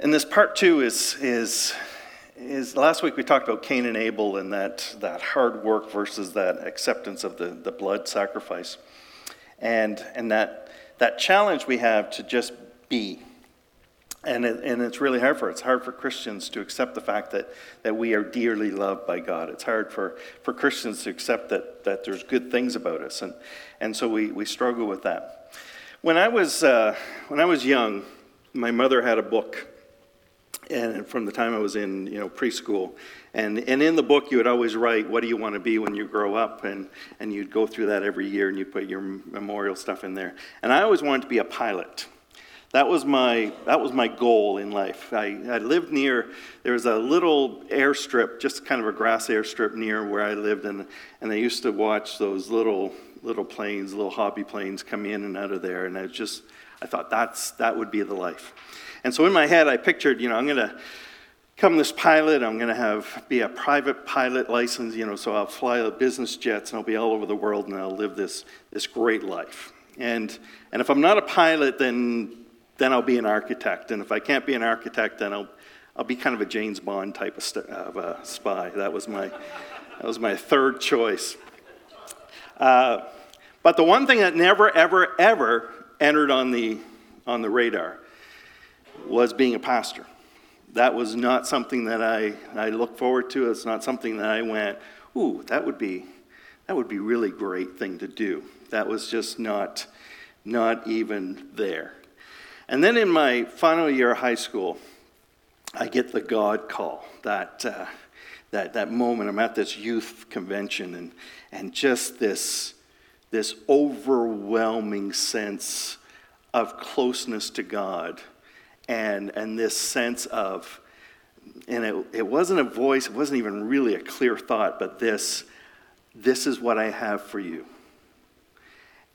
And, this part two is, is, is last week we talked about Cain and Abel and that, that hard work versus that acceptance of the, the blood sacrifice. And, and that, that challenge we have to just be. And, it, and it's really hard for it's hard for Christians to accept the fact that, that we are dearly loved by God. It's hard for, for Christians to accept that, that there's good things about us. And, and so we, we struggle with that. When I was, uh, when I was young, my mother had a book and from the time I was in you know preschool. And, and in the book, you would always write, What do you want to be when you grow up? And, and you'd go through that every year and you'd put your memorial stuff in there. And I always wanted to be a pilot. That was my, that was my goal in life. I, I lived near, there was a little airstrip, just kind of a grass airstrip near where I lived. And, and I used to watch those little, little planes, little hobby planes come in and out of there. And I just, I thought that's, that would be the life. And so in my head, I pictured, you know, I'm going to come this pilot, I'm going to have be a private pilot license, you know, so I'll fly the business jets and I'll be all over the world and I'll live this, this great life. And, and if I'm not a pilot, then, then I'll be an architect. And if I can't be an architect, then I'll, I'll be kind of a James Bond type of, st- of a spy. That was my, that was my third choice. Uh, but the one thing that never, ever, ever entered on the, on the radar was being a pastor. That was not something that I, I looked forward to. It's not something that I went, ooh, that would be that would be really great thing to do. That was just not not even there. And then in my final year of high school, I get the God call. That uh, that that moment, I'm at this youth convention, and and just this this overwhelming sense of closeness to God and, and this sense of, and it, it wasn't a voice, it wasn't even really a clear thought, but this, this is what I have for you.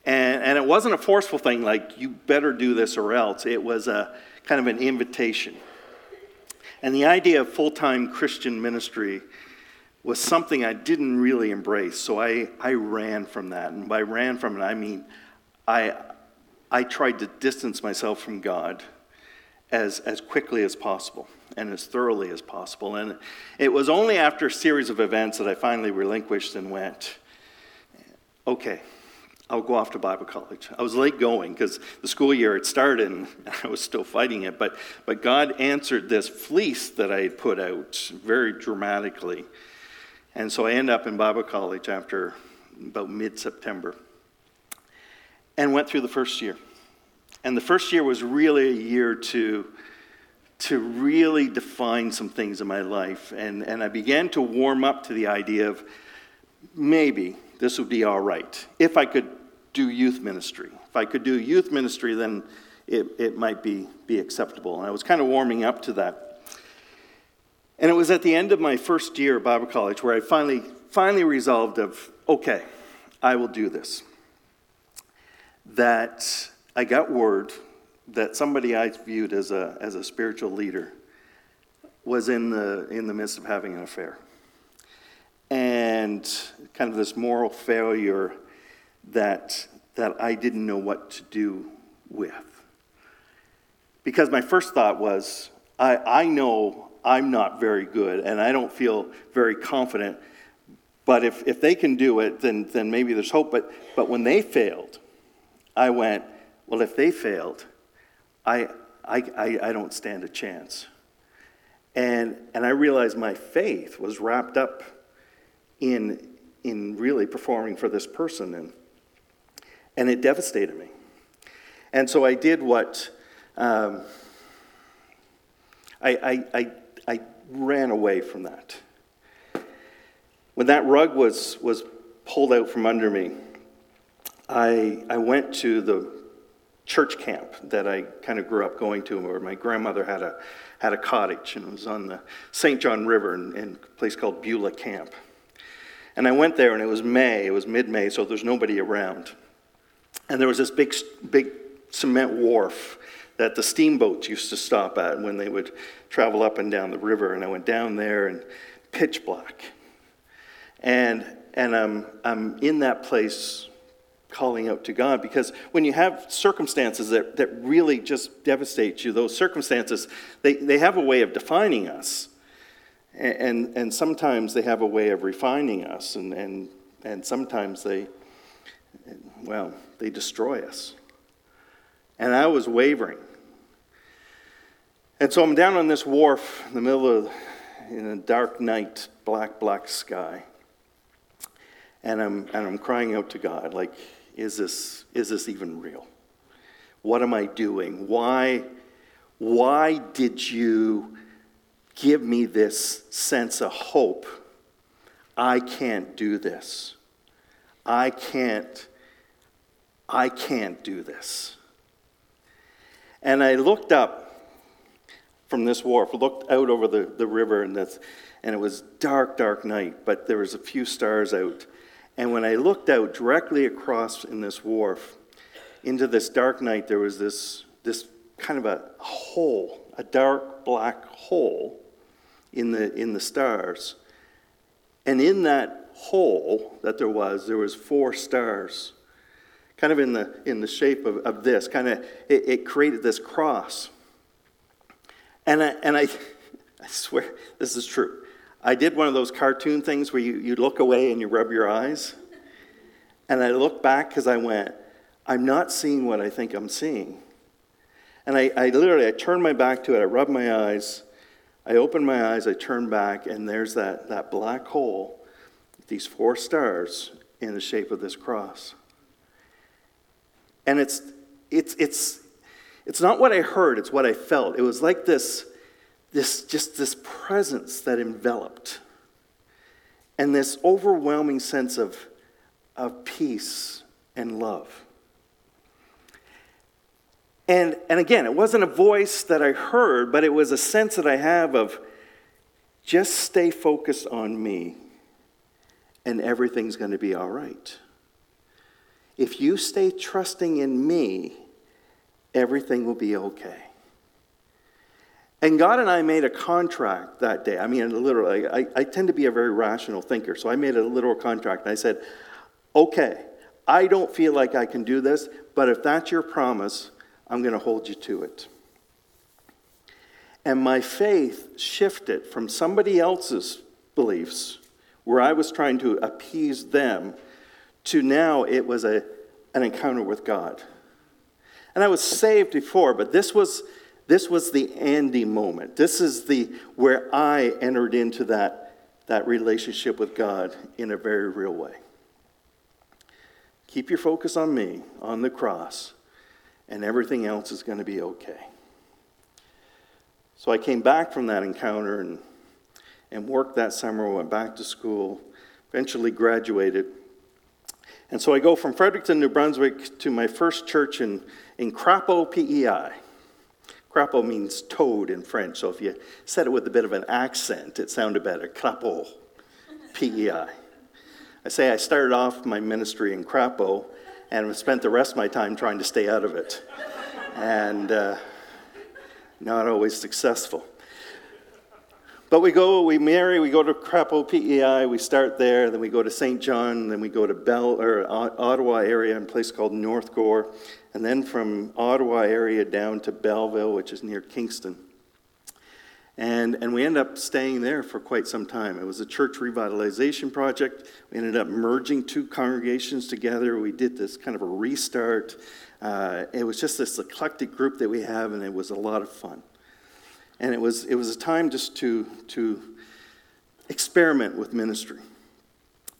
And, and it wasn't a forceful thing like, you better do this or else. It was a kind of an invitation. And the idea of full time Christian ministry was something I didn't really embrace. So I, I ran from that. And by ran from it, I mean I, I tried to distance myself from God as, as quickly as possible and as thoroughly as possible. And it was only after a series of events that I finally relinquished and went, okay, I'll go off to Bible college. I was late going because the school year had started and I was still fighting it. But, but God answered this fleece that I had put out very dramatically. And so I end up in Bible college after about mid September and went through the first year. And the first year was really a year to, to really define some things in my life. And, and I began to warm up to the idea of maybe this would be all right. If I could do youth ministry. If I could do youth ministry, then it, it might be, be acceptable. And I was kind of warming up to that. And it was at the end of my first year at Bible college where I finally, finally resolved of, okay, I will do this. That I got word that somebody I viewed as a, as a spiritual leader was in the, in the midst of having an affair. And kind of this moral failure that, that I didn't know what to do with. Because my first thought was, I, I know I'm not very good and I don't feel very confident, but if, if they can do it, then, then maybe there's hope. But, but when they failed, I went, well, if they failed, I, I, I, I don't stand a chance. And, and I realized my faith was wrapped up in, in really performing for this person. And, and it devastated me. And so I did what um, I, I, I, ran away from that. When that rug was, was pulled out from under me, I, I went to the church camp that I kind of grew up going to, where my grandmother had a, had a cottage, and it was on the St. John River in, in a place called Beulah Camp. And I went there, and it was May, it was mid May, so there's nobody around. And there was this big, big cement wharf that the steamboats used to stop at when they would travel up and down the river. And I went down there, and pitch black. And, and I'm, I'm in that place calling out to God because when you have circumstances that, that really just devastate you, those circumstances, they, they have a way of defining us. And, and, and sometimes they have a way of refining us, and, and, and sometimes they, well, they destroy us. And I was wavering. And so I'm down on this wharf in the middle of in a dark night, black, black sky. And I'm, and I'm crying out to God, like, is this, is this even real? What am I doing? Why, why did you give me this sense of hope? I can't do this. I can't, I can't do this. And I looked up from this wharf, looked out over the, the river, and, this, and it was dark, dark night, but there was a few stars out. And when I looked out directly across in this wharf into this dark night, there was this, this kind of a hole, a dark black hole in the, in the stars. And in that hole that there was, there was four stars, kind of in the, in the shape of, of this, kind of, it, it created this cross. And I, and I, I swear this is true. I did one of those cartoon things where you, you look away and you rub your eyes. And I looked back because I went, I'm not seeing what I think I'm seeing. And I, I literally, I turned my back to it, I rubbed my eyes, I opened my eyes, I turned back, and there's that, that black hole, these four stars in the shape of this cross. And it's, it's, it's, it's not what I heard, it's what I felt. It was like this this just this presence that enveloped and this overwhelming sense of, of peace and love. And, and again, it wasn't a voice that I heard, but it was a sense that I have of just stay focused on me and everything's going to be all right. If you stay trusting in me, everything will be okay. And God and I made a contract that day. I mean, literally, I, I tend to be a very rational thinker, so I made a literal contract. And I said, okay, I don't feel like I can do this, but if that's your promise, I'm going to hold you to it. And my faith shifted from somebody else's beliefs, where I was trying to appease them, to now it was a, an encounter with God. And I was saved before, but this was this was the Andy moment. This is the where I entered into that, that relationship with God in a very real way. Keep your focus on me, on the cross, and everything else is going to be okay. So I came back from that encounter and, and worked that summer, went back to school, eventually graduated. And so I go from Fredericton, New Brunswick to my first church in, in Crapaud, PEI. Crapaud means toad in French, so if you said it with a bit of an accent, it sounded better. Crapo, PEI. I say I started off my ministry in Crapaud and spent the rest of my time trying to stay out of it. And uh, not always successful. But we go, we marry, we go to Crapaud PEI, we start there, then we go to St. John, then we go to Bell or Ottawa area, in a place called North Gower, and then from Ottawa area down to Belleville, which is near Kingston. And, and we ended up staying there for quite some time. It was a church revitalization project. We ended up merging two congregations together. We did this kind of a restart. Uh, it was just this eclectic group that we have, and it was a lot of fun. And it was, it was a time just to, to experiment with ministry.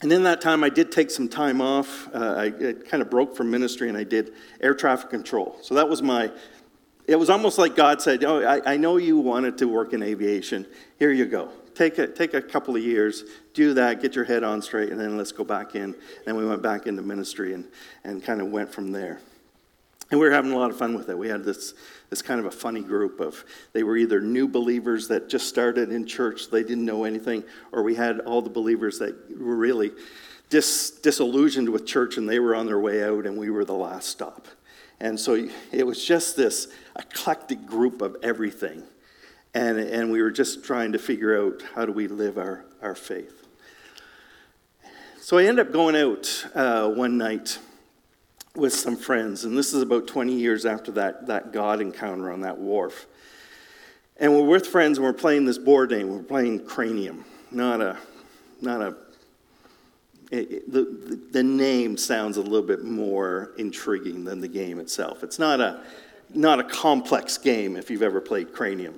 And in that time, I did take some time off. Uh, I kind of broke from ministry and I did air traffic control. So that was my, it was almost like God said, Oh, I, I know you wanted to work in aviation. Here you go. Take a, take a couple of years, do that, get your head on straight, and then let's go back in. And we went back into ministry and, and kind of went from there. And we were having a lot of fun with it. We had this, this kind of a funny group of, they were either new believers that just started in church, they didn't know anything, or we had all the believers that were really dis, disillusioned with church and they were on their way out and we were the last stop. And so it was just this eclectic group of everything. And, and we were just trying to figure out how do we live our, our faith. So I ended up going out uh, one night with some friends, and this is about 20 years after that, that God encounter on that wharf. And we're with friends and we're playing this board game. We're playing Cranium, not a, not a. It, it, the, the name sounds a little bit more intriguing than the game itself. It's not a, not a complex game if you've ever played Cranium.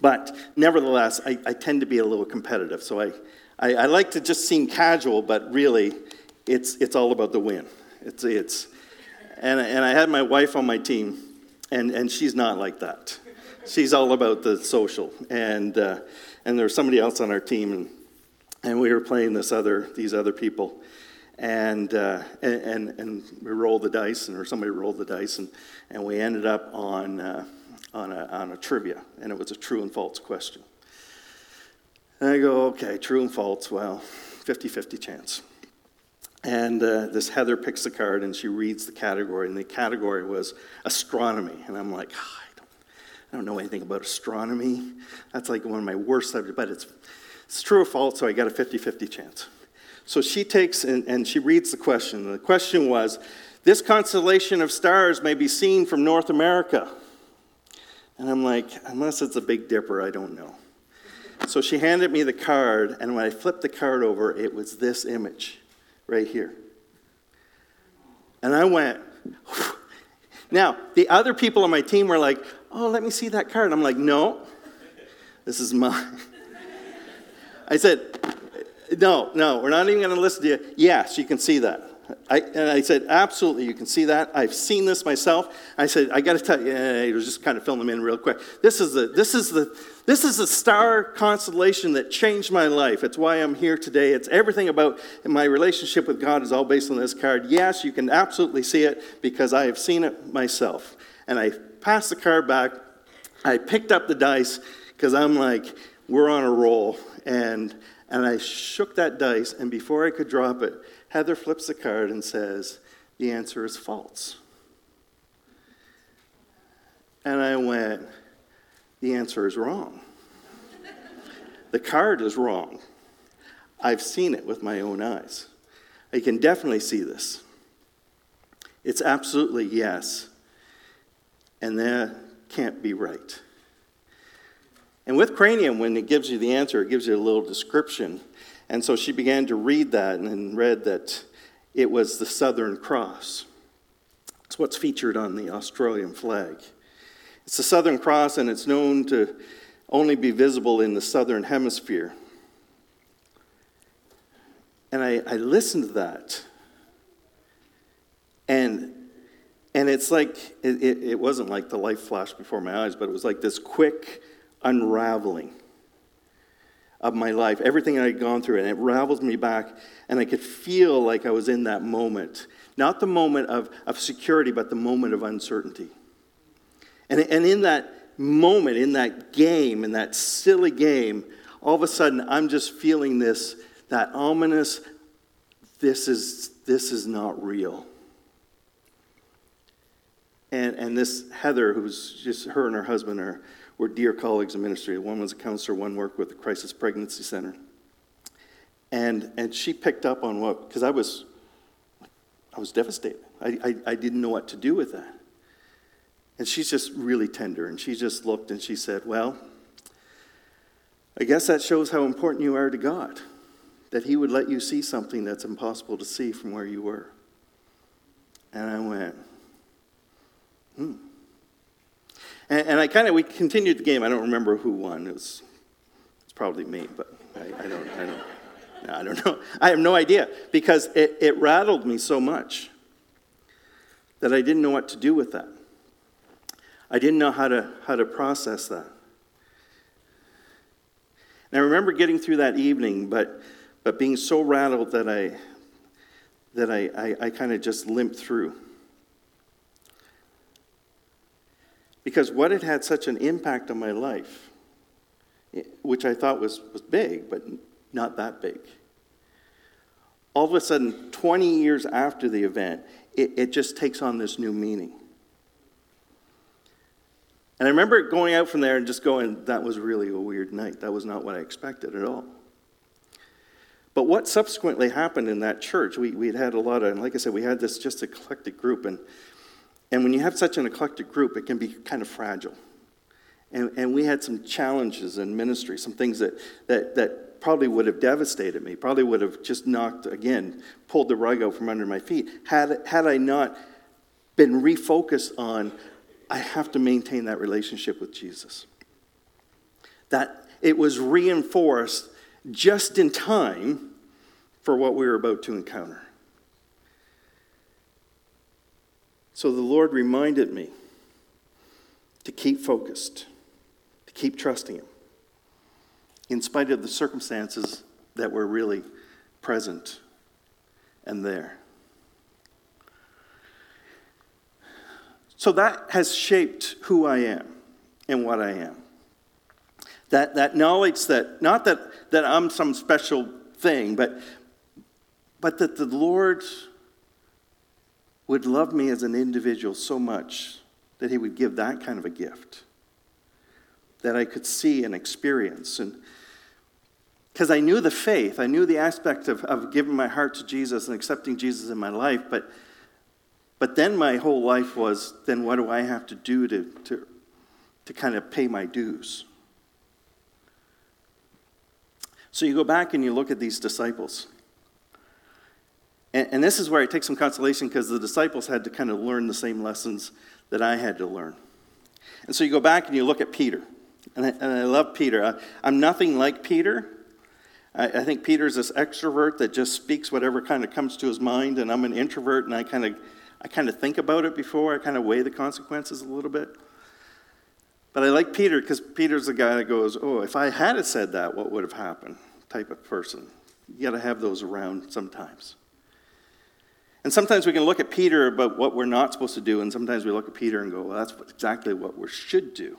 But nevertheless, I, I tend to be a little competitive. So I, I, I, like to just seem casual, but really, it's, it's all about the win. It's, it's, and, and I had my wife on my team, and, and she's not like that she's all about the social. And, uh, and there was somebody else on our team, and, and we were playing this other, these other people. And, uh, and, and, we rolled the dice, and or somebody rolled the dice, and, and we ended up on, uh, on, a, on a trivia, and it was a true and false question. And I go, okay, true and false, well, 50 50 chance. And uh, this Heather picks the card and she reads the category, and the category was astronomy. And I'm like, oh, I don't know anything about astronomy. That's like one of my worst subjects, but it's, it's true or false, so I got a 50 50 chance. So she takes and, and she reads the question. The question was This constellation of stars may be seen from North America. And I'm like, unless it's a Big Dipper, I don't know. So she handed me the card, and when I flipped the card over, it was this image right here. And I went, Whew. now, the other people on my team were like, Oh, let me see that card. I'm like, No, this is mine. I said, No, no, we're not even going to listen to you. Yes, you can see that. I, and I said, Absolutely, you can see that. I've seen this myself. I said, I got to tell you, I was just kind of filling them in real quick. This is the, this is the, this is a star constellation that changed my life. It's why I'm here today. It's everything about my relationship with God is all based on this card. Yes, you can absolutely see it because I have seen it myself. And I passed the card back. I picked up the dice because I'm like, we're on a roll. And, and I shook that dice, and before I could drop it, Heather flips the card and says, The answer is false. And I went, The answer is wrong. the card is wrong. I've seen it with my own eyes. I can definitely see this. It's absolutely yes and that can't be right. And with cranium, when it gives you the answer, it gives you a little description. And so she began to read that and read that it was the Southern Cross. It's what's featured on the Australian flag. It's the Southern Cross, and it's known to only be visible in the Southern Hemisphere. And I, I listened to that. And and it's like, it, it, it wasn't like the light flashed before my eyes, but it was like this quick unraveling of my life, everything I had gone through, and it raveled me back, and I could feel like I was in that moment. Not the moment of, of security, but the moment of uncertainty. And, and in that moment, in that game, in that silly game, all of a sudden I'm just feeling this, that ominous, this is, this is not real. And, and this Heather, who's just her and her husband are, were dear colleagues in ministry. One was a counselor, one worked with the Crisis Pregnancy Center. And, and she picked up on what, because I was, I was devastated. I, I, I didn't know what to do with that. And she's just really tender. And she just looked and she said, Well, I guess that shows how important you are to God, that He would let you see something that's impossible to see from where you were. And I went, Hmm. And, and I kind of, we continued the game. I don't remember who won. It was, it's probably me, but I, I don't, I don't, I don't know. I have no idea because it, it rattled me so much that I didn't know what to do with that. I didn't know how to, how to process that. And I remember getting through that evening, but, but being so rattled that I, that I, I, I kind of just limped through. Because what had had such an impact on my life, which I thought was, was big, but not that big. All of a sudden, 20 years after the event, it, it just takes on this new meaning. And I remember going out from there and just going, that was really a weird night. That was not what I expected at all. But what subsequently happened in that church, we, we had had a lot of, and like I said, we had this just eclectic group. And, and when you have such an eclectic group, it can be kind of fragile. And, and we had some challenges in ministry, some things that, that, that probably would have devastated me, probably would have just knocked, again, pulled the rug out from under my feet, had, had I not been refocused on, I have to maintain that relationship with Jesus. That it was reinforced just in time for what we were about to encounter. So the Lord reminded me to keep focused, to keep trusting Him in spite of the circumstances that were really present and there. So that has shaped who I am and what I am. That, that knowledge that, not that, that I'm some special thing, but, but that the Lord would love me as an individual so much that He would give that kind of a gift that I could see and experience. And because I knew the faith, I knew the aspect of, of giving my heart to Jesus and accepting Jesus in my life, but, but then my whole life was then what do I have to do to, to, to kind of pay my dues? So you go back and you look at these disciples. And, and this is where I take some consolation because the disciples had to kind of learn the same lessons that I had to learn. And so you go back and you look at Peter. And I, and I love Peter. I, I'm nothing like Peter. I, I think Peter's this extrovert that just speaks whatever kind of comes to his mind, and I'm an introvert, and I kind of I kind of think about it before. I kind of weigh the consequences a little bit. But I like Peter because Peter's the guy that goes, "Oh, if I had said that, what would have happened?" Type of person. You got to have those around sometimes. And sometimes we can look at Peter about what we're not supposed to do, and sometimes we look at Peter and go, well, that's exactly what we should do.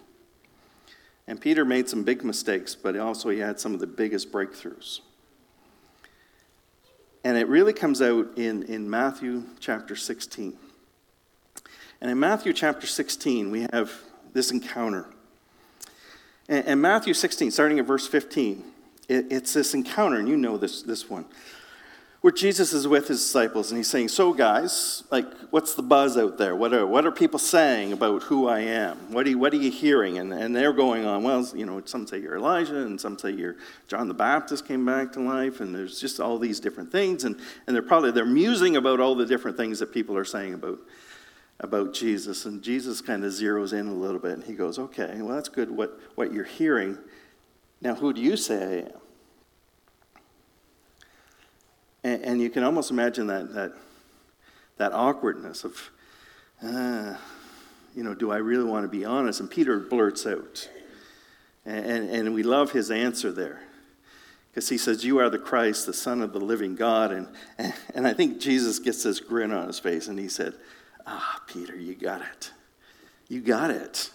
And Peter made some big mistakes, but also he had some of the biggest breakthroughs. And it really comes out in, in Matthew chapter 16. And in Matthew chapter 16, we have this encounter. And, and Matthew 16, starting at verse 15, it, it's this encounter, and you know this, this one where Jesus is with his disciples and he's saying, So, guys, like, what's the buzz out there? What are, what are people saying about who I am? What are you, what are you hearing? And, and they're going on, well, you know, some say you're Elijah, and some say you're John the Baptist came back to life, and there's just all these different things. And, and they're probably, they're musing about all the different things that people are saying about, about Jesus. And Jesus kind of zeroes in a little bit, and he goes, Okay, well, that's good what, what you're hearing. Now, who do you say I am? And, and you can almost imagine that, that, that awkwardness of, uh, you know, do I really want to be honest? And Peter blurts out. And, and, and we love his answer there. Because he says, You are the Christ, the Son of the living God. And, and, and I think Jesus gets this grin on his face and he said, Ah, Peter, you got it. You got it.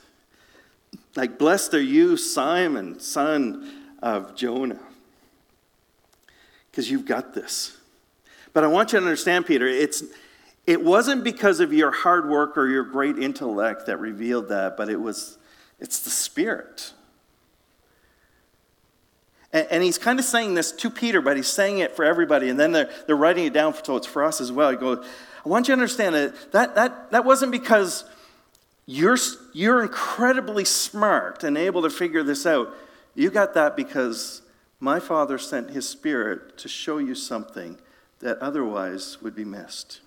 Like, blessed are you, Simon, son of Jonah, because you've got this. But I want you to understand, Peter, it's, it wasn't because of your hard work or your great intellect that revealed that, but it was, it's the Spirit. And, and he's kind of saying this to Peter, but he's saying it for everybody. And then they're, they're writing it down, so it's for us as well. He goes, I want you to understand that that, that, that wasn't because you're, you're incredibly smart and able to figure this out. You got that because my Father sent His Spirit to show you something that otherwise would be missed.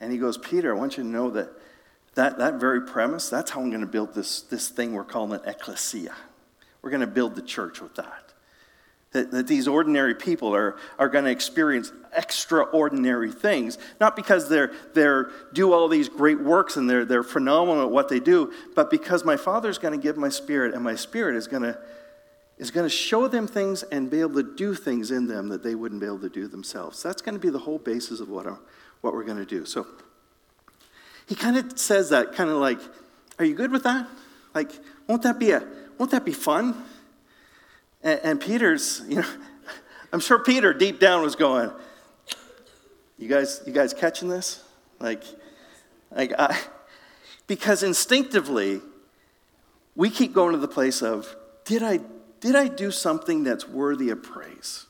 And he goes, Peter, I want you to know that that, that very premise, that's how I'm going to build this, this thing we're calling an ecclesia. We're going to build the church with that. That, that these ordinary people are, are going to experience extraordinary things, not because they're, they're do all these great works and they're, they're phenomenal at what they do, but because my Father's going to give my spirit, and my spirit is going to is going to show them things and be able to do things in them that they wouldn't be able to do themselves. That's going to be the whole basis of what, our, what we're going to do. So he kind of says that, kind of like, "Are you good with that? Like, won't that be a won't that be fun?" And, and Peter's, you know, I'm sure Peter deep down was going, "You guys, you guys catching this? Like, like I." Because instinctively, we keep going to the place of, did I did I do something that's worthy of praise?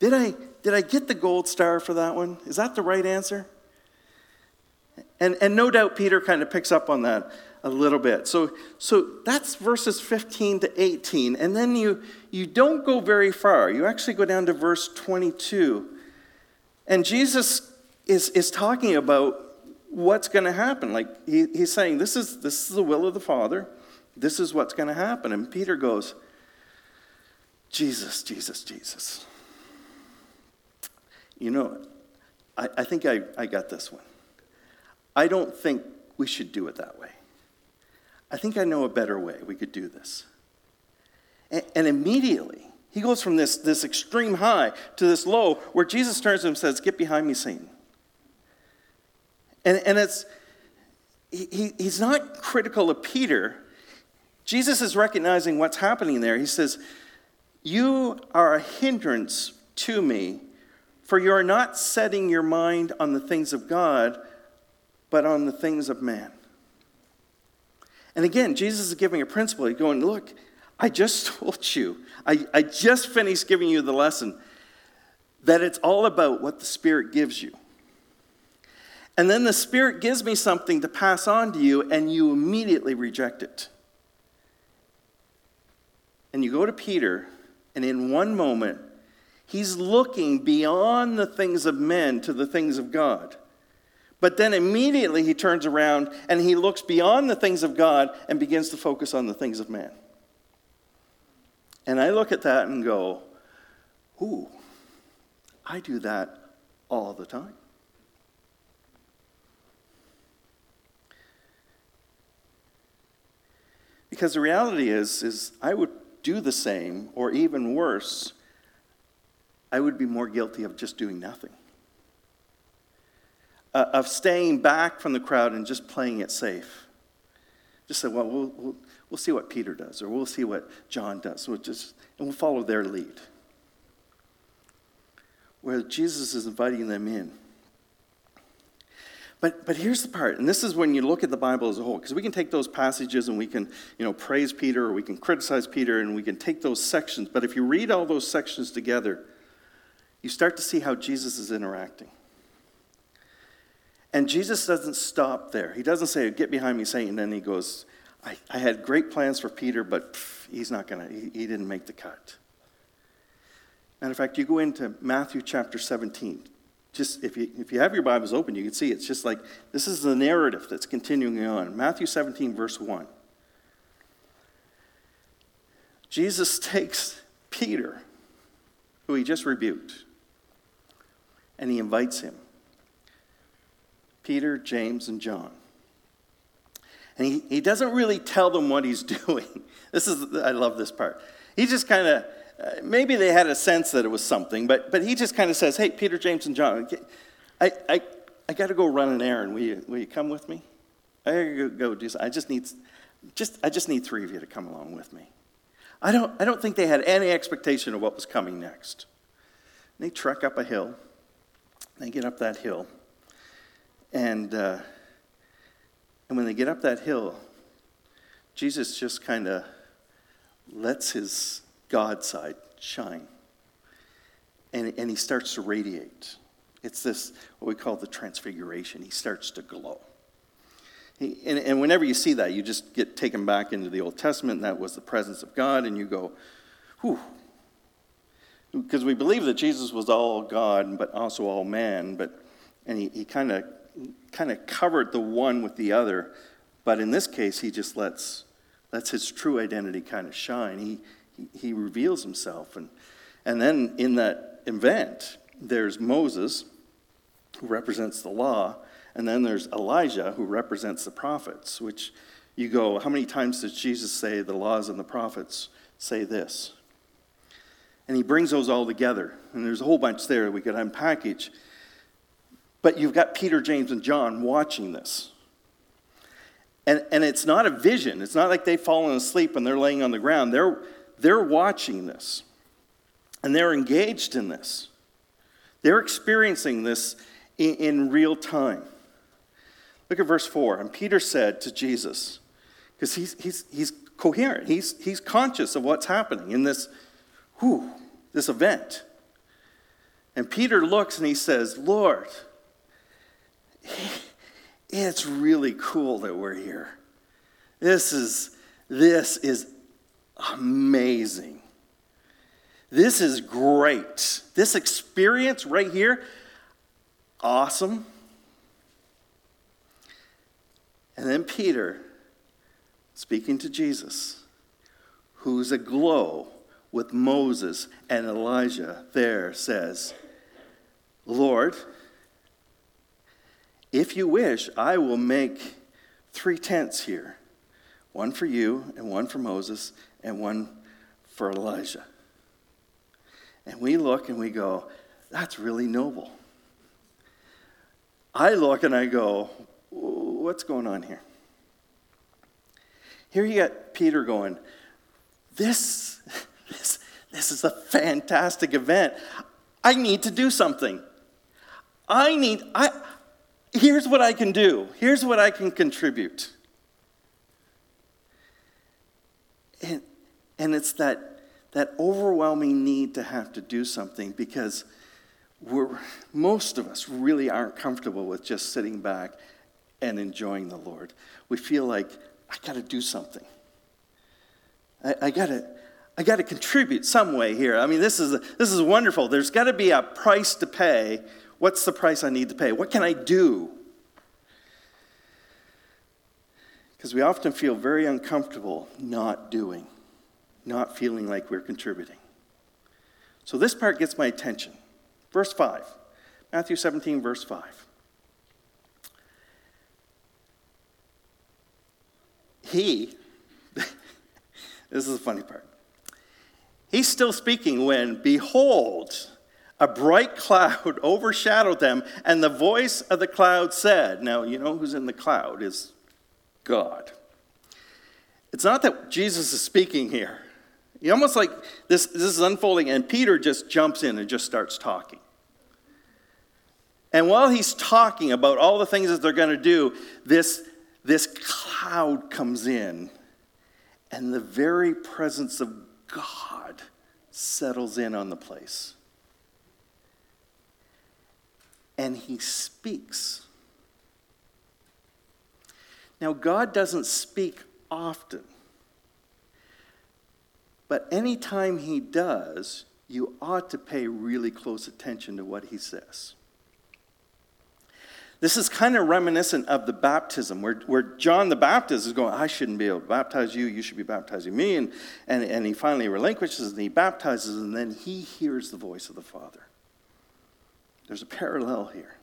Did I, did I get the gold star for that one? Is that the right answer? And, and no doubt Peter kind of picks up on that a little bit. So, so that's verses 15 to 18. And then you, you don't go very far. You actually go down to verse 22. And Jesus is, is talking about what's going to happen. Like he, he's saying, this is, this is the will of the Father. This is what's going to happen. And Peter goes, Jesus, Jesus, Jesus. You know, I, I think I, I got this one. I don't think we should do it that way. I think I know a better way we could do this. And, and immediately, he goes from this, this extreme high to this low where Jesus turns to him and says, Get behind me, Satan. And, and it's, he, he's not critical of Peter. Jesus is recognizing what's happening there. He says, You are a hindrance to me, for you are not setting your mind on the things of God, but on the things of man. And again, Jesus is giving a principle. He's going, Look, I just told you, I, I just finished giving you the lesson that it's all about what the Spirit gives you. And then the Spirit gives me something to pass on to you, and you immediately reject it. And you go to Peter, and in one moment, he's looking beyond the things of men to the things of God. But then immediately he turns around and he looks beyond the things of God and begins to focus on the things of man. And I look at that and go, ooh, I do that all the time. Because the reality is, is I would do the same, or even worse, I would be more guilty of just doing nothing uh, of staying back from the crowd and just playing it safe. Just say, well, well, we'll, see what Peter does, or we'll see what John does, we'll just, and we'll follow their lead. Where Jesus is inviting them in. But, but here's the part, and this is when you look at the Bible as a whole, because we can take those passages and we can, you know, praise Peter or we can criticize Peter and we can take those sections. But if you read all those sections together, you start to see how Jesus is interacting. And Jesus doesn't stop there. He doesn't say, Get behind me, Satan. And then he goes, I, I had great plans for Peter, but pff, he's not going to, he, he didn't make the cut. Matter of fact, you go into Matthew chapter 17. Just if you, if you have your Bibles open, you can see it's just like this is the narrative that's continuing on. Matthew 17, verse 1. Jesus takes Peter, who he just rebuked, and he invites him Peter, James, and John. And he, he doesn't really tell them what he's doing. This is, I love this part. He just kind of, uh, maybe they had a sense that it was something, but, but he just kind of says, Hey, Peter, James, and John, I, I, I got to go run an errand. Will you, will you come with me? I got to go do something. I just need, just, I just need three of you to come along with me. I don't, I don't think they had any expectation of what was coming next. And they trek up a hill. They get up that hill. And, uh, and when they get up that hill, Jesus just kind of lets his God side shine. And, and he starts to radiate. It's this, what we call the transfiguration. He starts to glow. He, and, and whenever you see that, you just get taken back into the Old Testament, and that was the presence of God, and you go, whew. Because we believe that Jesus was all God, but also all man, but, and he, he kind of kind of covered the one with the other, but in this case, he just lets, lets his true identity kind of shine. He, he, he reveals himself. And, and then in that event, there's Moses, who represents the law, and then there's Elijah, who represents the prophets, which you go, how many times does Jesus say the laws and the prophets say this? And he brings those all together. And there's a whole bunch there we could unpackage. But you've got Peter, James, and John watching this. And, and it's not a vision. It's not like they've fallen asleep and they're laying on the ground. They're, they're watching this. And they're engaged in this. They're experiencing this in, in real time. Look at verse 4. And Peter said to Jesus, because he's, he's, he's coherent. He's, he's conscious of what's happening in this, whew, this event. And Peter looks and he says, Lord, it's really cool that we're here. This is, this is amazing. This is great. This experience right here, awesome. And then Peter, speaking to Jesus, who's aglow with Moses and Elijah, there says, Lord, if you wish, I will make three tents here one for you, and one for Moses, and one for Elijah. And we look and we go, that's really noble. I look and I go, what's going on here? Here you got Peter going, this, this, this is a fantastic event. I need to do something. I need, I, here's what I can do. Here's what I can contribute. And, and it's that, that overwhelming need to have to do something because we're, most of us really aren't comfortable with just sitting back and enjoying the Lord. We feel like, I got to do something. I, I got to. I got to contribute some way here. I mean, this is, this is wonderful. There's got to be a price to pay What's the price I need to pay? What can I do? Because we often feel very uncomfortable not doing, not feeling like we're contributing. So this part gets my attention. Verse 5, Matthew 17, verse 5. He, this is the funny part. He's still speaking when, behold, a bright cloud overshadowed them, and the voice of the cloud said, Now, you know who's in the cloud is God. It's not that Jesus is speaking here. You almost like this, this is unfolding, and Peter just jumps in and just starts talking. And while he's talking about all the things that they're going to do, this, this cloud comes in, and the very presence of God settles in on the place and he speaks. Now, God doesn't speak often, but anytime he does, you ought to pay really close attention to what he says. This is kind of reminiscent of the baptism, where, where John the Baptist is going, I shouldn't be able to baptize you, you should be baptizing me. And, and, and he finally relinquishes and he baptizes, and then he hears the voice of the Father. There's a parallel here.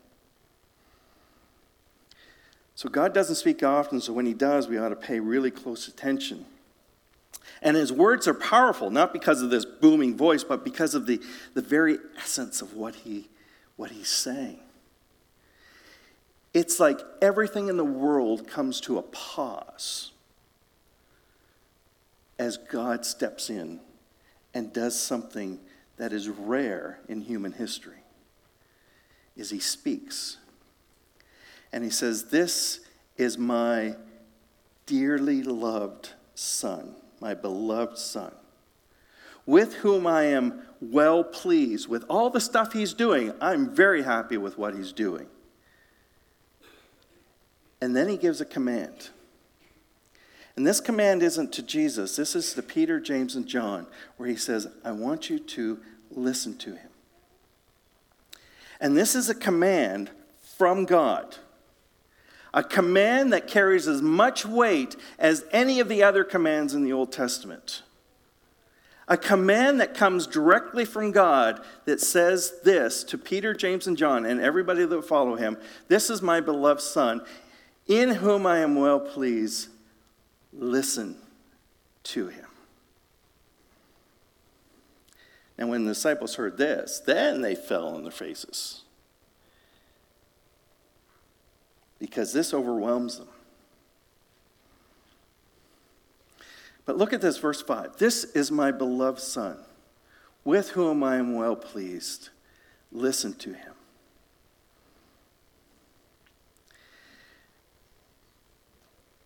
So God doesn't speak often, so when he does, we ought to pay really close attention. And his words are powerful, not because of this booming voice, but because of the, the very essence of what, he, what he's saying. It's like everything in the world comes to a pause as God steps in and does something that is rare in human history is he speaks. And he says, This is my dearly loved son, my beloved son, with whom I am well pleased. With all the stuff he's doing, I'm very happy with what he's doing. And then he gives a command. And this command isn't to Jesus, this is to Peter, James, and John, where he says, I want you to listen to him. And this is a command from God. A command that carries as much weight as any of the other commands in the Old Testament. A command that comes directly from God that says this to Peter, James, and John, and everybody that follow him This is my beloved Son, in whom I am well pleased. Listen to him. And when the disciples heard this, then they fell on their faces. Because this overwhelms them. But look at this, verse 5. This is my beloved Son, with whom I am well pleased. Listen to him.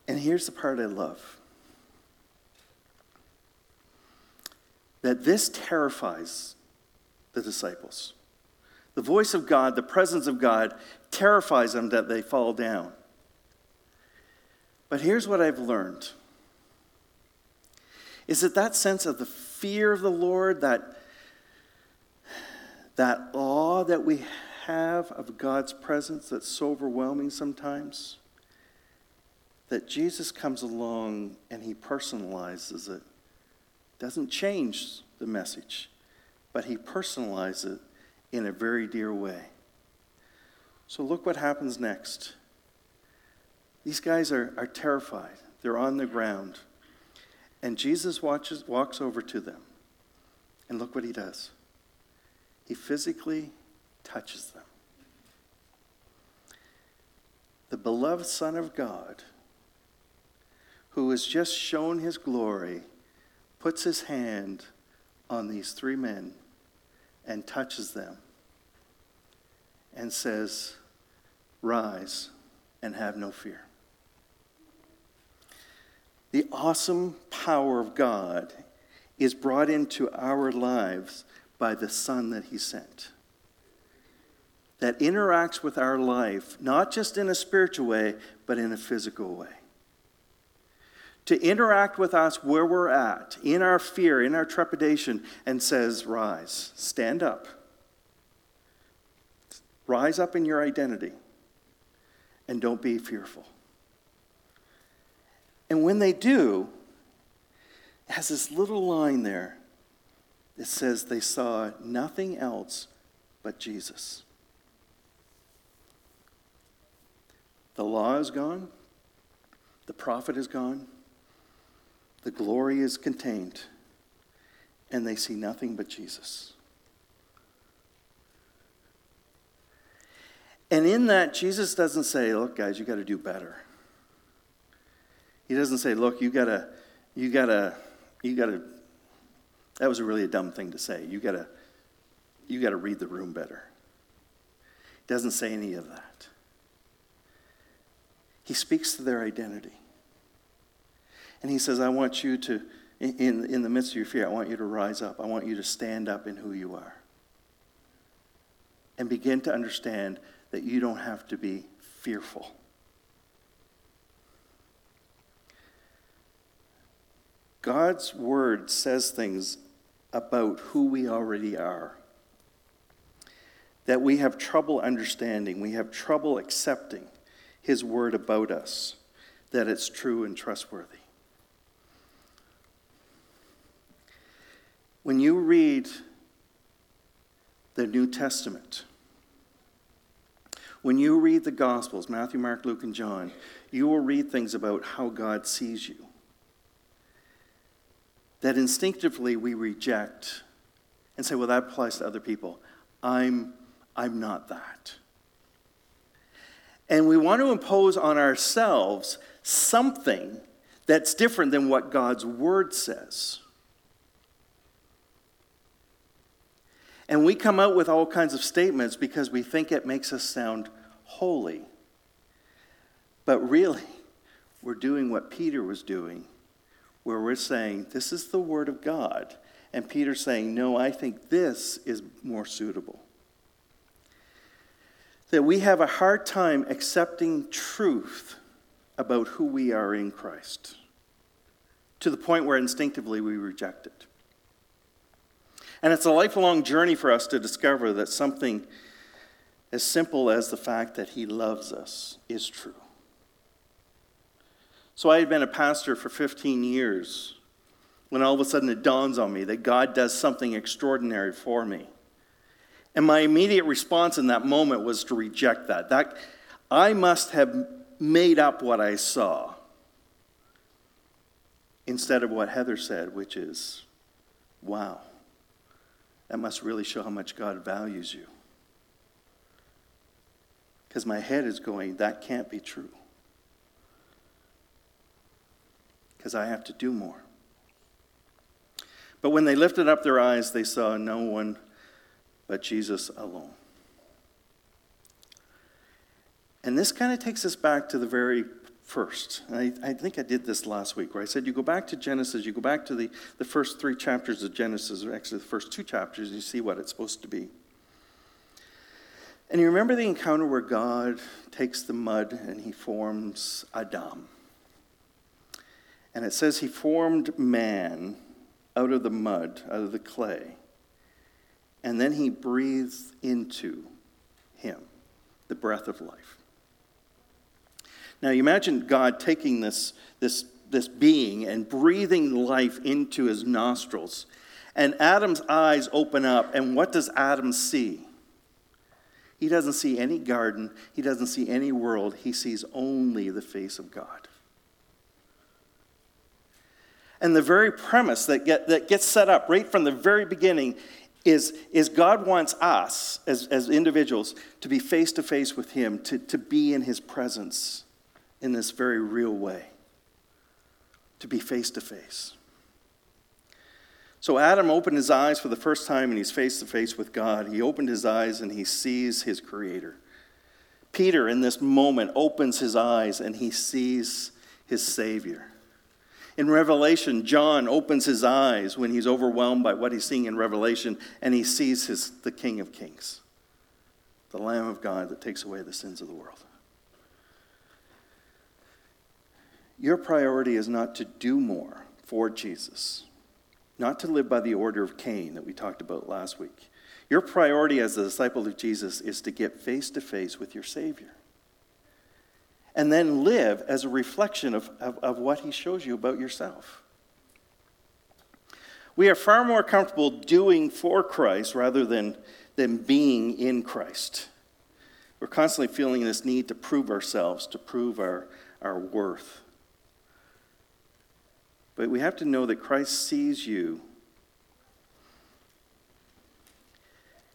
And here's the part I love that this terrifies the disciples. The voice of God, the presence of God, terrifies them that they fall down. But here's what I've learned is that that sense of the fear of the Lord, that, that awe that we have of God's presence that's so overwhelming sometimes, that Jesus comes along and he personalizes it. Doesn't change the message, but he personalizes it in a very dear way. So look what happens next. These guys are, are terrified. They're on the ground. And Jesus watches, walks over to them. And look what he does. He physically touches them. The beloved Son of God, who has just shown his glory, puts his hand on these three men and touches them and says, Rise and have no fear. The awesome power of God is brought into our lives by the Son that He sent. That interacts with our life, not just in a spiritual way, but in a physical way. To interact with us where we're at, in our fear, in our trepidation, and says, Rise, stand up. Rise up in your identity, and don't be fearful. And when they do, it has this little line there that says they saw nothing else but Jesus. The law is gone, the prophet is gone, the glory is contained, and they see nothing but Jesus. And in that, Jesus doesn't say, Look, guys, you got to do better. He doesn't say, look, you gotta, you gotta, you gotta, that was really a dumb thing to say. You gotta, you gotta read the room better. He doesn't say any of that. He speaks to their identity. And he says, I want you to, in, in the midst of your fear, I want you to rise up. I want you to stand up in who you are. And begin to understand that you don't have to be fearful. God's word says things about who we already are that we have trouble understanding, we have trouble accepting His word about us, that it's true and trustworthy. When you read the New Testament, when you read the Gospels, Matthew, Mark, Luke, and John, you will read things about how God sees you that instinctively we reject and say, well, that applies to other people. I'm, I'm not that. And we want to impose on ourselves something that's different than what God's word says. And we come out with all kinds of statements because we think it makes us sound holy. But really, we're doing what Peter was doing where we're saying, This is the Word of God. And Peter's saying, No, I think this is more suitable. That we have a hard time accepting truth about who we are in Christ to the point where instinctively we reject it. And it's a lifelong journey for us to discover that something as simple as the fact that He loves us is true. So I had been a pastor for 15 years when all of a sudden it dawns on me that God does something extraordinary for me. And my immediate response in that moment was to reject that. that I must have made up what I saw instead of what Heather said, which is, wow, that must really show how much God values you. Because my head is going, that can't be true. because I have to do more. But when they lifted up their eyes, they saw no one but Jesus alone. And this kind of takes us back to the very first. I, I, think I did this last week where I said you go back to Genesis, you go back to the, the first three chapters of Genesis, or actually the first two chapters, and you see what it's supposed to be. And you remember the encounter where God takes the mud and he forms Adam. And it says he formed man out of the mud, out of the clay. And then he breathes into him the breath of life. Now, you imagine God taking this, this, this being and breathing life into his nostrils. And Adam's eyes open up, and what does Adam see? He doesn't see any garden, he doesn't see any world, he sees only the face of God. And the very premise that, get, that gets set up right from the very beginning is, is God wants us as, as individuals to be face to face with Him, to, to be in His presence in this very real way, to be face to face. So Adam opened his eyes for the first time and he's face to face with God. He opened his eyes and he sees his Creator. Peter, in this moment, opens his eyes and he sees his Savior. In Revelation, John opens his eyes when he's overwhelmed by what he's seeing in Revelation, and he sees his, the King of Kings, the Lamb of God that takes away the sins of the world. Your priority is not to do more for Jesus, not to live by the order of Cain that we talked about last week. Your priority as a disciple of Jesus is to get face to face with your Savior and then live as a reflection of, of, of what he shows you about yourself. We are far more comfortable doing for Christ rather than, than being in Christ. We're constantly feeling this need to prove ourselves, to prove our, our worth. But we have to know that Christ sees you.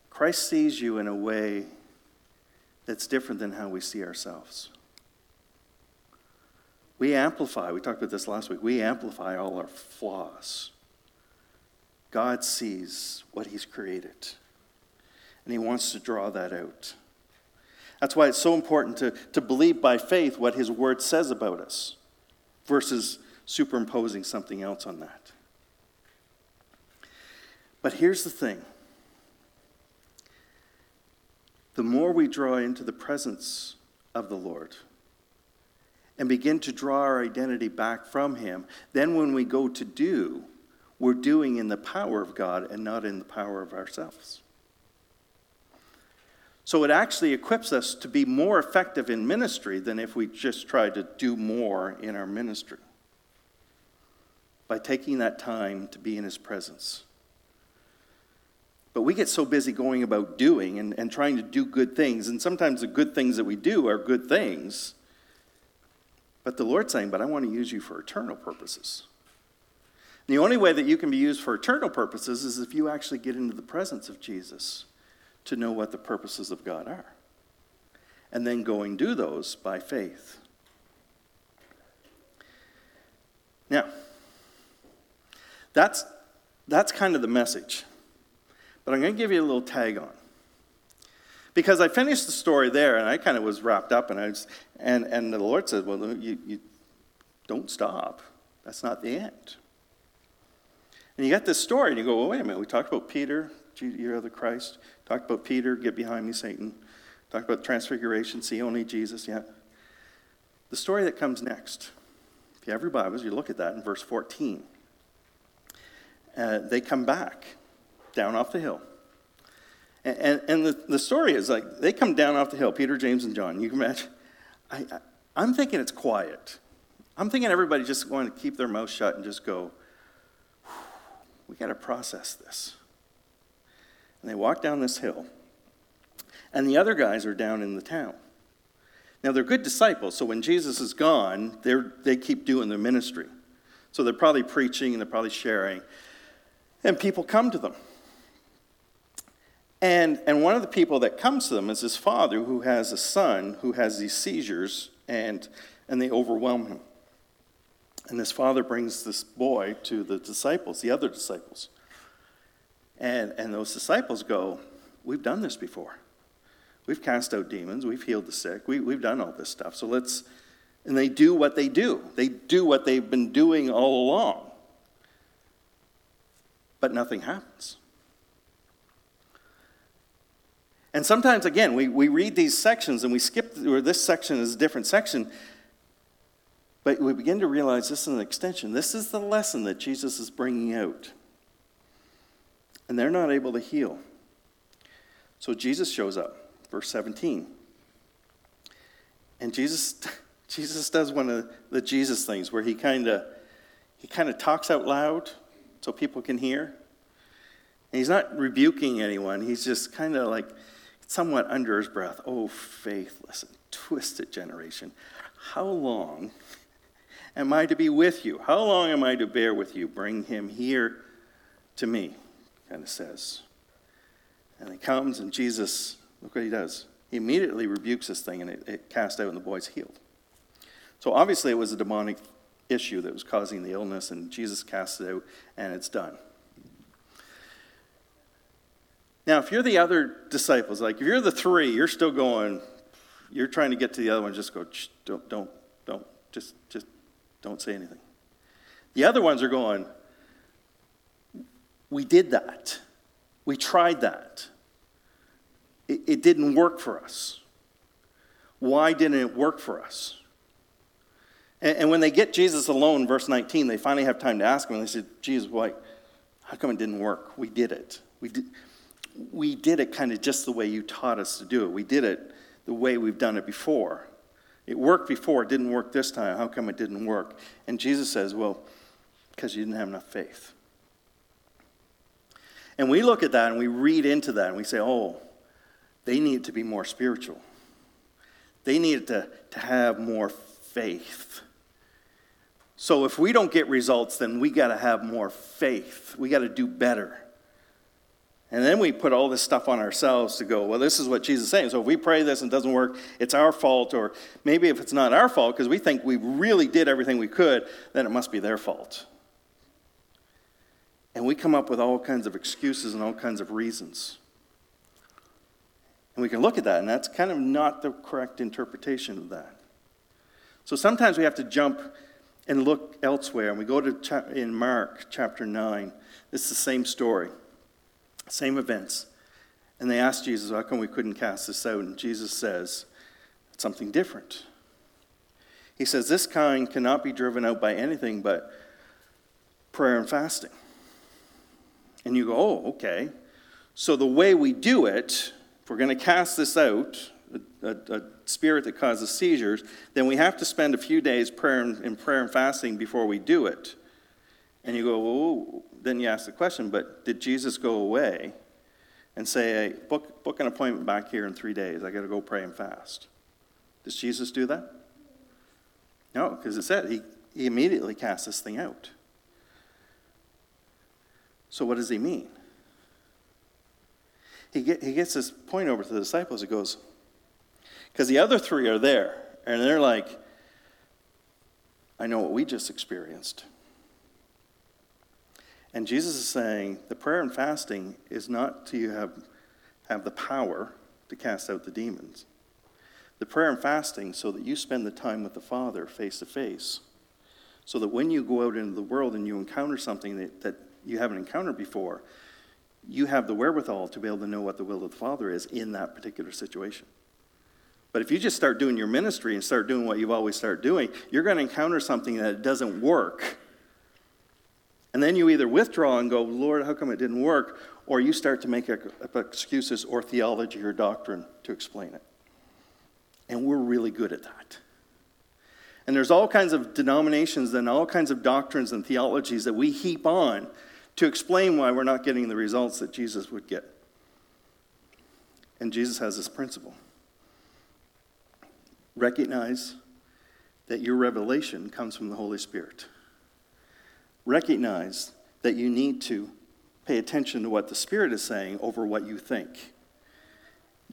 Christ sees you in a way that's different than how we see ourselves. We amplify, we talked about this last week, we amplify all our flaws. God sees what He's created, and He wants to draw that out. That's why it's so important to, to believe by faith what His Word says about us versus superimposing something else on that. But here's the thing the more we draw into the presence of the Lord, and begin to draw our identity back from Him, then when we go to do, we're doing in the power of God and not in the power of ourselves. So it actually equips us to be more effective in ministry than if we just try to do more in our ministry by taking that time to be in His presence. But we get so busy going about doing and, and trying to do good things, and sometimes the good things that we do are good things but the Lord's saying, But I want to use you for eternal purposes. And the only way that you can be used for eternal purposes is if you actually get into the presence of Jesus to know what the purposes of God are. And then go and do those by faith. Now, that's, that's kind of the message. But I'm going to give you a little tag on. Because I finished the story there and I kind of was wrapped up, and, I was, and, and the Lord said, Well, you, you don't stop. That's not the end. And you got this story, and you go, Well, wait a minute. We talked about Peter, you are the Christ. Talked about Peter, get behind me, Satan. Talked about transfiguration, see only Jesus. Yeah. The story that comes next, if you have your Bibles, you look at that in verse 14. Uh, they come back down off the hill. And, and the, the story is like they come down off the hill, Peter, James, and John. You can imagine. I, I, I'm thinking it's quiet. I'm thinking everybody just going to keep their mouth shut and just go, we got to process this. And they walk down this hill. And the other guys are down in the town. Now, they're good disciples, so when Jesus is gone, they're, they keep doing their ministry. So they're probably preaching and they're probably sharing. And people come to them. And, and one of the people that comes to them is his father, who has a son who has these seizures, and, and they overwhelm him. And his father brings this boy to the disciples, the other disciples. And, and those disciples go, We've done this before. We've cast out demons, we've healed the sick, we, we've done all this stuff. So let's, And they do what they do, they do what they've been doing all along. But nothing happens. And sometimes, again, we, we read these sections and we skip, or this section is a different section, but we begin to realize this is an extension. This is the lesson that Jesus is bringing out. And they're not able to heal. So Jesus shows up, verse 17. And Jesus, Jesus does one of the Jesus things where he kind of he kind of talks out loud so people can hear. And he's not rebuking anyone. He's just kind of like somewhat under his breath. Oh, faithless and twisted generation. How long am I to be with you? How long am I to bear with you? Bring him here to me, kind of says. And he comes, and Jesus, look what he does. He immediately rebukes this thing, and it, it cast out, and the boy's healed. So obviously, it was a demonic issue that was causing the illness, and Jesus casts it out, and it's done. Now, if you're the other disciples, like if you're the three, you're still going, you're trying to get to the other one, just go, don't, don't, don't, just, just don't say anything. The other ones are going, we did that. We tried that. It, it didn't work for us. Why didn't it work for us? And, and, when they get Jesus alone, verse 19, they finally have time to ask him, and they said, Jesus, why? How come it didn't work? We did it. We did, we did it kind of just the way you taught us to do it. We did it the way we've done it before. It worked before, it didn't work this time. How come it didn't work? And Jesus says, Well, because you didn't have enough faith. And we look at that and we read into that and we say, Oh, they need to be more spiritual. They needed to, to have more faith. So if we don't get results, then we got to have more faith. We got to do better. And then we put all this stuff on ourselves to go, well, this is what Jesus is saying. So if we pray this and it doesn't work, it's our fault. Or maybe if it's not our fault, because we think we really did everything we could, then it must be their fault. And we come up with all kinds of excuses and all kinds of reasons. And we can look at that, and that's kind of not the correct interpretation of that. So sometimes we have to jump and look elsewhere. And we go to in Mark chapter 9. It's the same story. Same events. And they asked Jesus, How come we couldn't cast this out? And Jesus says, Something different. He says, This kind cannot be driven out by anything but prayer and fasting. And you go, Oh, okay. So the way we do it, if we're going to cast this out, a, a, a, spirit that causes seizures, then we have to spend a few days prayer and, in prayer and fasting before we do it. And you go, well, then you ask the question, but did Jesus go away and say, hey, book, book an appointment back here in three days? I got to go pray and fast. Does Jesus do that? No, because it said he, he immediately cast this thing out. So, what does he mean? He, get, he gets this point over to the disciples. He goes, because the other three are there, and they're like, I know what we just experienced. And Jesus is saying the prayer and fasting is not to have, have the power to cast out the demons. The prayer and fasting so that you spend the time with the Father face to face. So that when you go out into the world and you encounter something that, that you haven't encountered before, you have the wherewithal to be able to know what the will of the Father is in that particular situation. But if you just start doing your ministry and start doing what you've always started doing, you're going to encounter something that doesn't work and then you either withdraw and go, Lord, how come it didn't work? Or you start to make excuses or theology or doctrine to explain it. And we're really good at that. And there's all kinds of denominations and all kinds of doctrines and theologies that we heap on to explain why we're not getting the results that Jesus would get. And Jesus has this principle recognize that your revelation comes from the Holy Spirit recognize that you need to pay attention to what the Spirit is saying over what you think.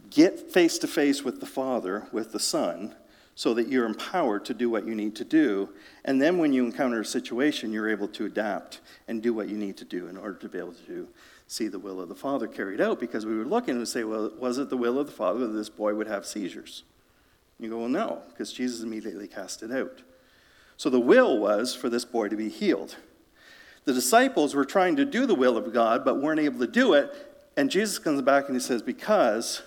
Get face to face with the Father, with the Son, so that you're empowered to do what you need to do. And then when you encounter a situation, you're able to adapt and do what you need to do in order to be able to see the will of the Father carried out. Because we would look and say, well, was it the will of the Father that this boy would have seizures? You go, well, no, because Jesus immediately cast it out. So the will was for this boy to be healed. The disciples were trying to do the will of God, but weren't able to do it. And Jesus comes back and he says, Because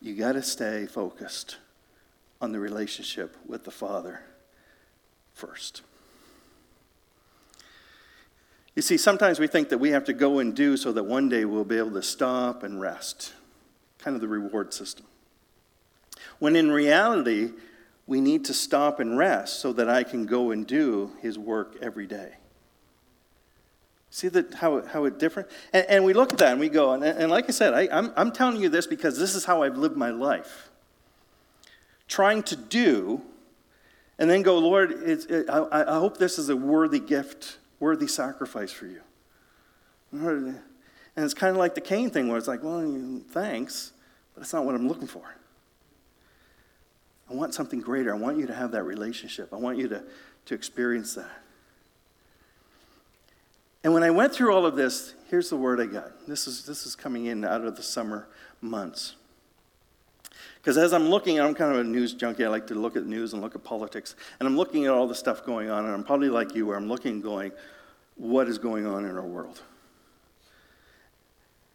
you got to stay focused on the relationship with the Father first. You see, sometimes we think that we have to go and do so that one day we'll be able to stop and rest. Kind of the reward system. When in reality, we need to stop and rest so that I can go and do his work every day. See that how, how it different? And, and we look at that and we go, and, and like I said, I, I'm, I'm telling you this because this is how I've lived my life. Trying to do, and then go, Lord, it, I, I hope this is a worthy gift, worthy sacrifice for you. And it's kind of like the Cain thing where it's like, well, thanks, but it's not what I'm looking for. I want something greater. I want you to have that relationship. I want you to, to experience that. And when I went through all of this, here's the word I got. This is, this is coming in out of the summer months. Because as I'm looking, I'm kind of a news junkie. I like to look at news and look at politics. And I'm looking at all the stuff going on, and I'm probably like you, where I'm looking going, what is going on in our world?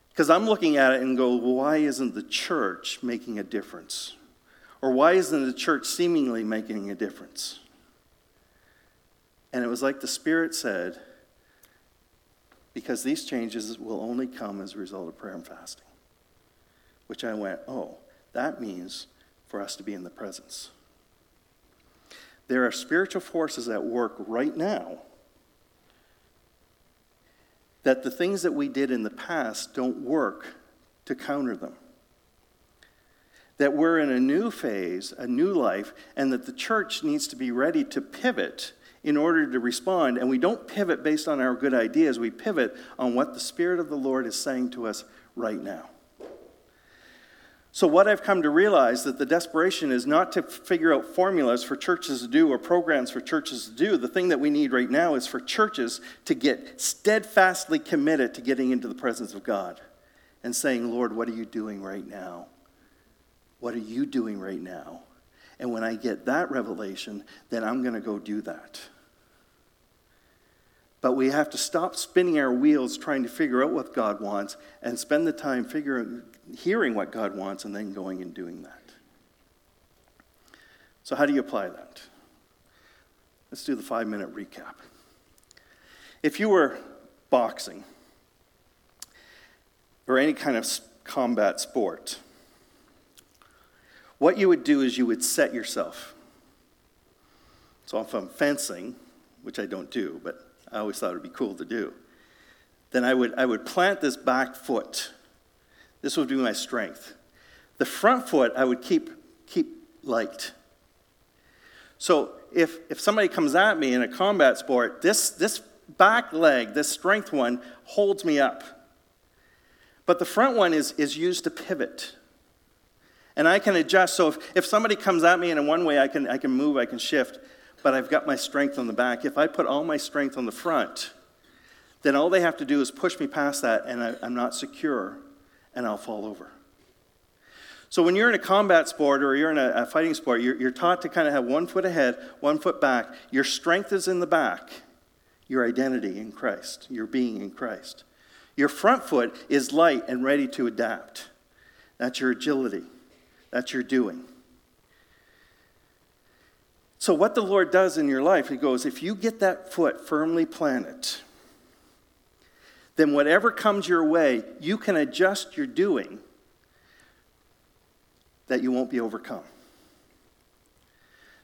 Because I'm looking at it and go, why isn't the church making a difference? Or why isn't the church seemingly making a difference? And it was like the Spirit said, because these changes will only come as a result of prayer and fasting. Which I went, oh, that means for us to be in the presence. There are spiritual forces at work right now that the things that we did in the past don't work to counter them that we're in a new phase, a new life, and that the church needs to be ready to pivot in order to respond. And we don't pivot based on our good ideas, we pivot on what the Spirit of the Lord is saying to us right now. So, what I've come to realize that the desperation is not to figure out formulas for churches to do or programs for churches to do. The thing that we need right now is for churches to get steadfastly committed to getting into the presence of God and saying, Lord, what are you doing right now? What are you doing right now? And when I get that revelation, then I'm going to go do that. But we have to stop spinning our wheels trying to figure out what God wants and spend the time figuring, hearing what God wants and then going and doing that. So, how do you apply that? Let's do the five minute recap. If you were boxing or any kind of combat sport, what you would do is you would set yourself. So if I'm fencing, which I don't do, but I always thought it would be cool to do, then I would, I would plant this back foot. This would be my strength. The front foot I would keep, keep light. So if, if somebody comes at me in a combat sport, this, this back leg, this strength one, holds me up. But the front one is, is used to pivot. And I can adjust. So if, if somebody comes at me in one way, I can, I can move, I can shift, but I've got my strength on the back. If I put all my strength on the front, then all they have to do is push me past that, and I, I'm not secure, and I'll fall over. So when you're in a combat sport or you're in a, a fighting sport, you're, you're taught to kind of have one foot ahead, one foot back. Your strength is in the back, your identity in Christ, your being in Christ. Your front foot is light and ready to adapt. That's your agility. That's your doing. So, what the Lord does in your life, He goes, if you get that foot firmly planted, then whatever comes your way, you can adjust your doing that you won't be overcome.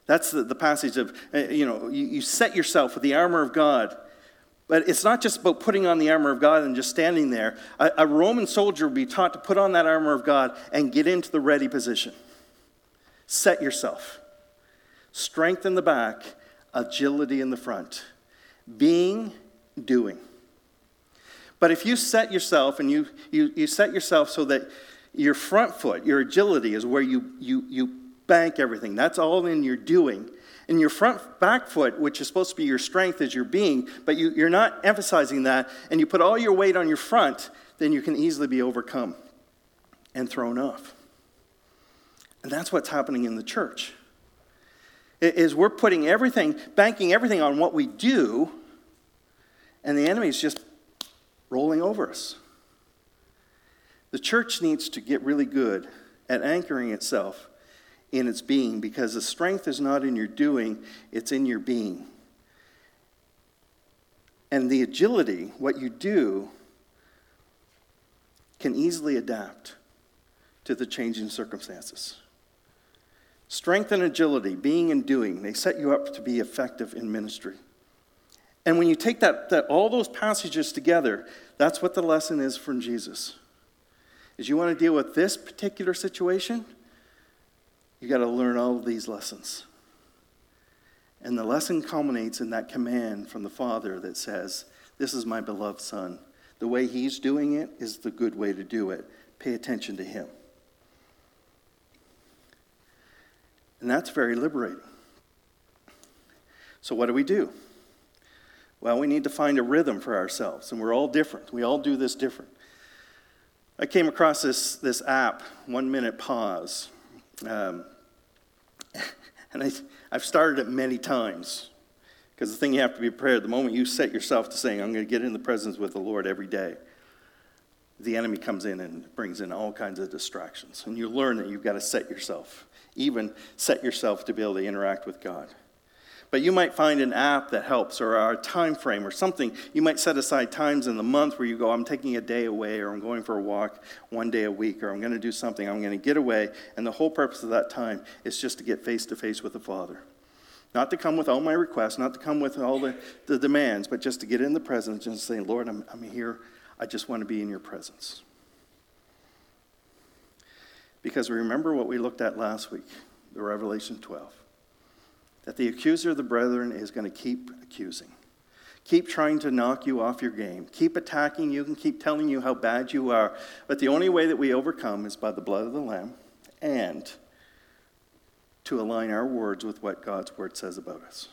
That's the, the passage of, uh, you know, you, you set yourself with the armor of God. But it's not just about putting on the armor of God and just standing there. A, a Roman soldier would be taught to put on that armor of God and get into the ready position. Set yourself. Strength in the back, agility in the front. Being, doing. But if you set yourself and you, you, you set yourself so that your front foot, your agility, is where you, you, you bank everything, that's all in your doing and your front back foot, which is supposed to be your strength, is your being, but you, you're not emphasizing that, and you put all your weight on your front, then you can easily be overcome and thrown off. And that's what's happening in the church. Is we're putting everything, banking everything on what we do, and the enemy's just rolling over us. The church needs to get really good at anchoring itself in its being because the strength is not in your doing, it's in your being. And the agility, what you do, can easily adapt to the changing circumstances. Strength and agility, being and doing, they set you up to be effective in ministry. And when you take that, that all those passages together, that's what the lesson is from Jesus. Is you want to deal with this particular situation, you got to learn all of these lessons. And the lesson culminates in that command from the Father that says, This is my beloved Son. The way He's doing it is the good way to do it. Pay attention to Him. And that's very liberating. So, what do we do? Well, we need to find a rhythm for ourselves, and we're all different. We all do this different. I came across this, this app, One Minute Pause. Um, and I, I've started it many times because the thing you have to be prepared the moment you set yourself to saying, I'm going to get in the presence with the Lord every day, the enemy comes in and brings in all kinds of distractions. And you learn that you've got to set yourself, even set yourself to be able to interact with God. But you might find an app that helps or a time frame or something. You might set aside times in the month where you go, I'm taking a day away or I'm going for a walk one day a week or I'm going to do something. I'm going to get away. And the whole purpose of that time is just to get face to face with the Father. Not to come with all my requests, not to come with all the, the demands, but just to get in the presence and say, Lord, I'm, I'm here. I just want to be in your presence. Because remember what we looked at last week, the Revelation 12 that the accuser of the brethren is going to keep accusing. Keep trying to knock you off your game. Keep attacking you and keep telling you how bad you are. But the only way that we overcome is by the blood of the Lamb and to align our words with what God's word says about us.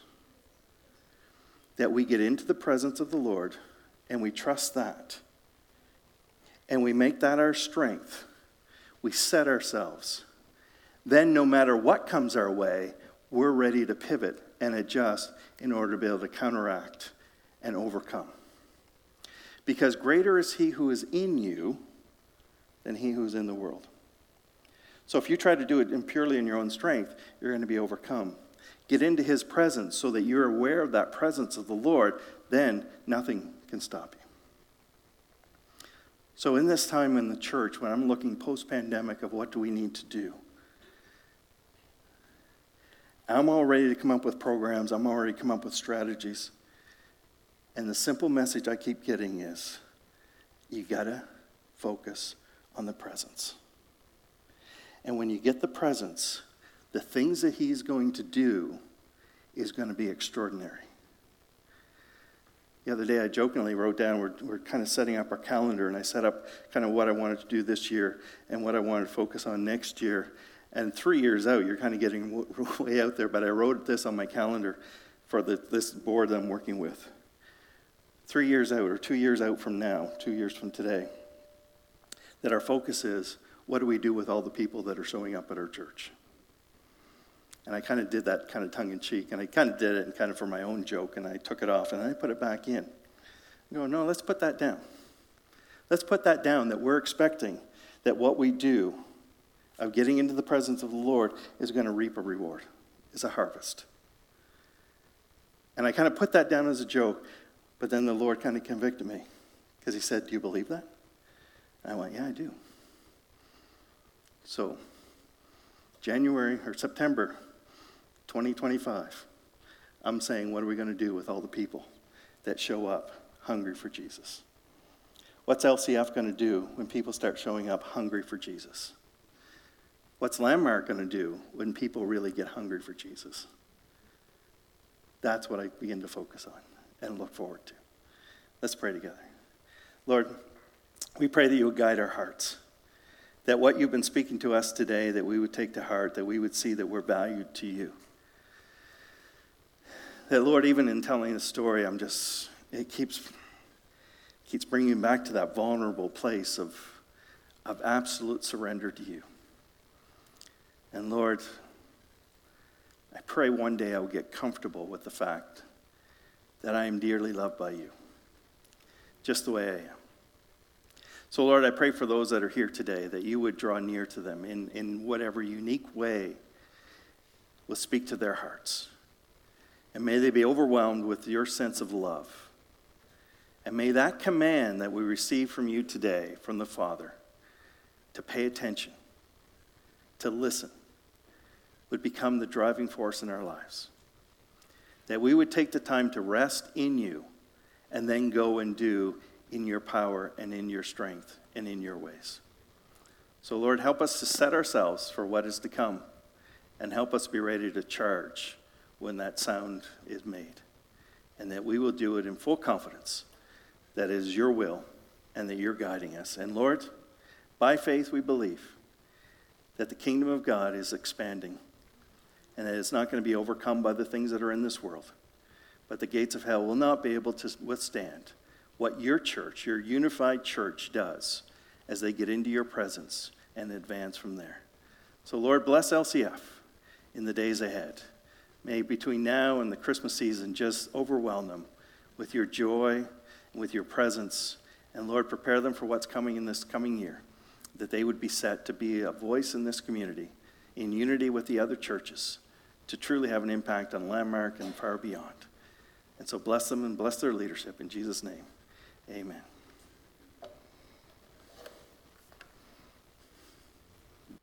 That we get into the presence of the Lord and we trust that. And we make that our strength. We set ourselves. Then, no matter what comes our way, we're ready to pivot and adjust in order to be able to counteract and overcome. Because greater is he who is in you than he who is in the world. So if you try to do it purely in your own strength, you're going to be overcome. Get into his presence so that you're aware of that presence of the Lord, then nothing can stop you. So, in this time in the church, when I'm looking post pandemic of what do we need to do, I'm all ready to come up with programs, I'm already come up with strategies. And the simple message I keep getting is you got to focus on the presence. And when you get the presence, the things that he's going to do is going to be extraordinary. The other day, I jokingly wrote down, we're, we're kind of setting up our calendar, and I set up kind of what I wanted to do this year and what I wanted to focus on next year. And three years out, you're kind of getting way out there, but I wrote this on my calendar for the, this board that I'm working with. Three years out, or two years out from now, two years from today, that our focus is what do we do with all the people that are showing up at our church? And I kind of did that kind of tongue in cheek, and I kind of did it and kind of for my own joke, and I took it off and I put it back in. Go, no, let's put that down. Let's put that down that we're expecting that what we do of getting into the presence of the Lord is going to reap a reward, is a harvest. And I kind of put that down as a joke, but then the Lord kind of convicted me because He said, Do you believe that? And I went, Yeah, I do. So, January or September 2025, I'm saying, What are we going to do with all the people that show up hungry for Jesus? What's LCF going to do when people start showing up hungry for Jesus? What's Landmark going to do when people really get hungry for Jesus? That's what I begin to focus on and look forward to. Let's pray together. Lord, we pray that you would guide our hearts, that what you've been speaking to us today, that we would take to heart, that we would see that we're valued to you. That, Lord, even in telling the story, I'm just, it keeps, keeps bringing back to that vulnerable place of, of absolute surrender to you. And Lord, I pray one day I will get comfortable with the fact that I am dearly loved by you, just the way I am. So, Lord, I pray for those that are here today that you would draw near to them in, in whatever unique way will speak to their hearts. And may they be overwhelmed with your sense of love. And may that command that we receive from you today, from the Father, to pay attention, to listen, would become the driving force in our lives. That we would take the time to rest in you and then go and do in your power and in your strength and in your ways. So, Lord, help us to set ourselves for what is to come and help us be ready to charge when that sound is made. And that we will do it in full confidence that it is your will and that you're guiding us. And Lord, by faith, we believe that the kingdom of God is expanding and that it's not going to be overcome by the things that are in this world. But the gates of hell will not be able to withstand what your church, your unified church, does as they get into your presence and advance from there. So, Lord, bless LCF in the days ahead. May between now and the Christmas season just overwhelm them with your joy and with your presence. And Lord, prepare them for what's coming in this coming year, that they would be set to be a voice in this community in unity with the other churches to truly have an impact on Landmark and far beyond. And so bless them and bless their leadership in Jesus' name. Amen.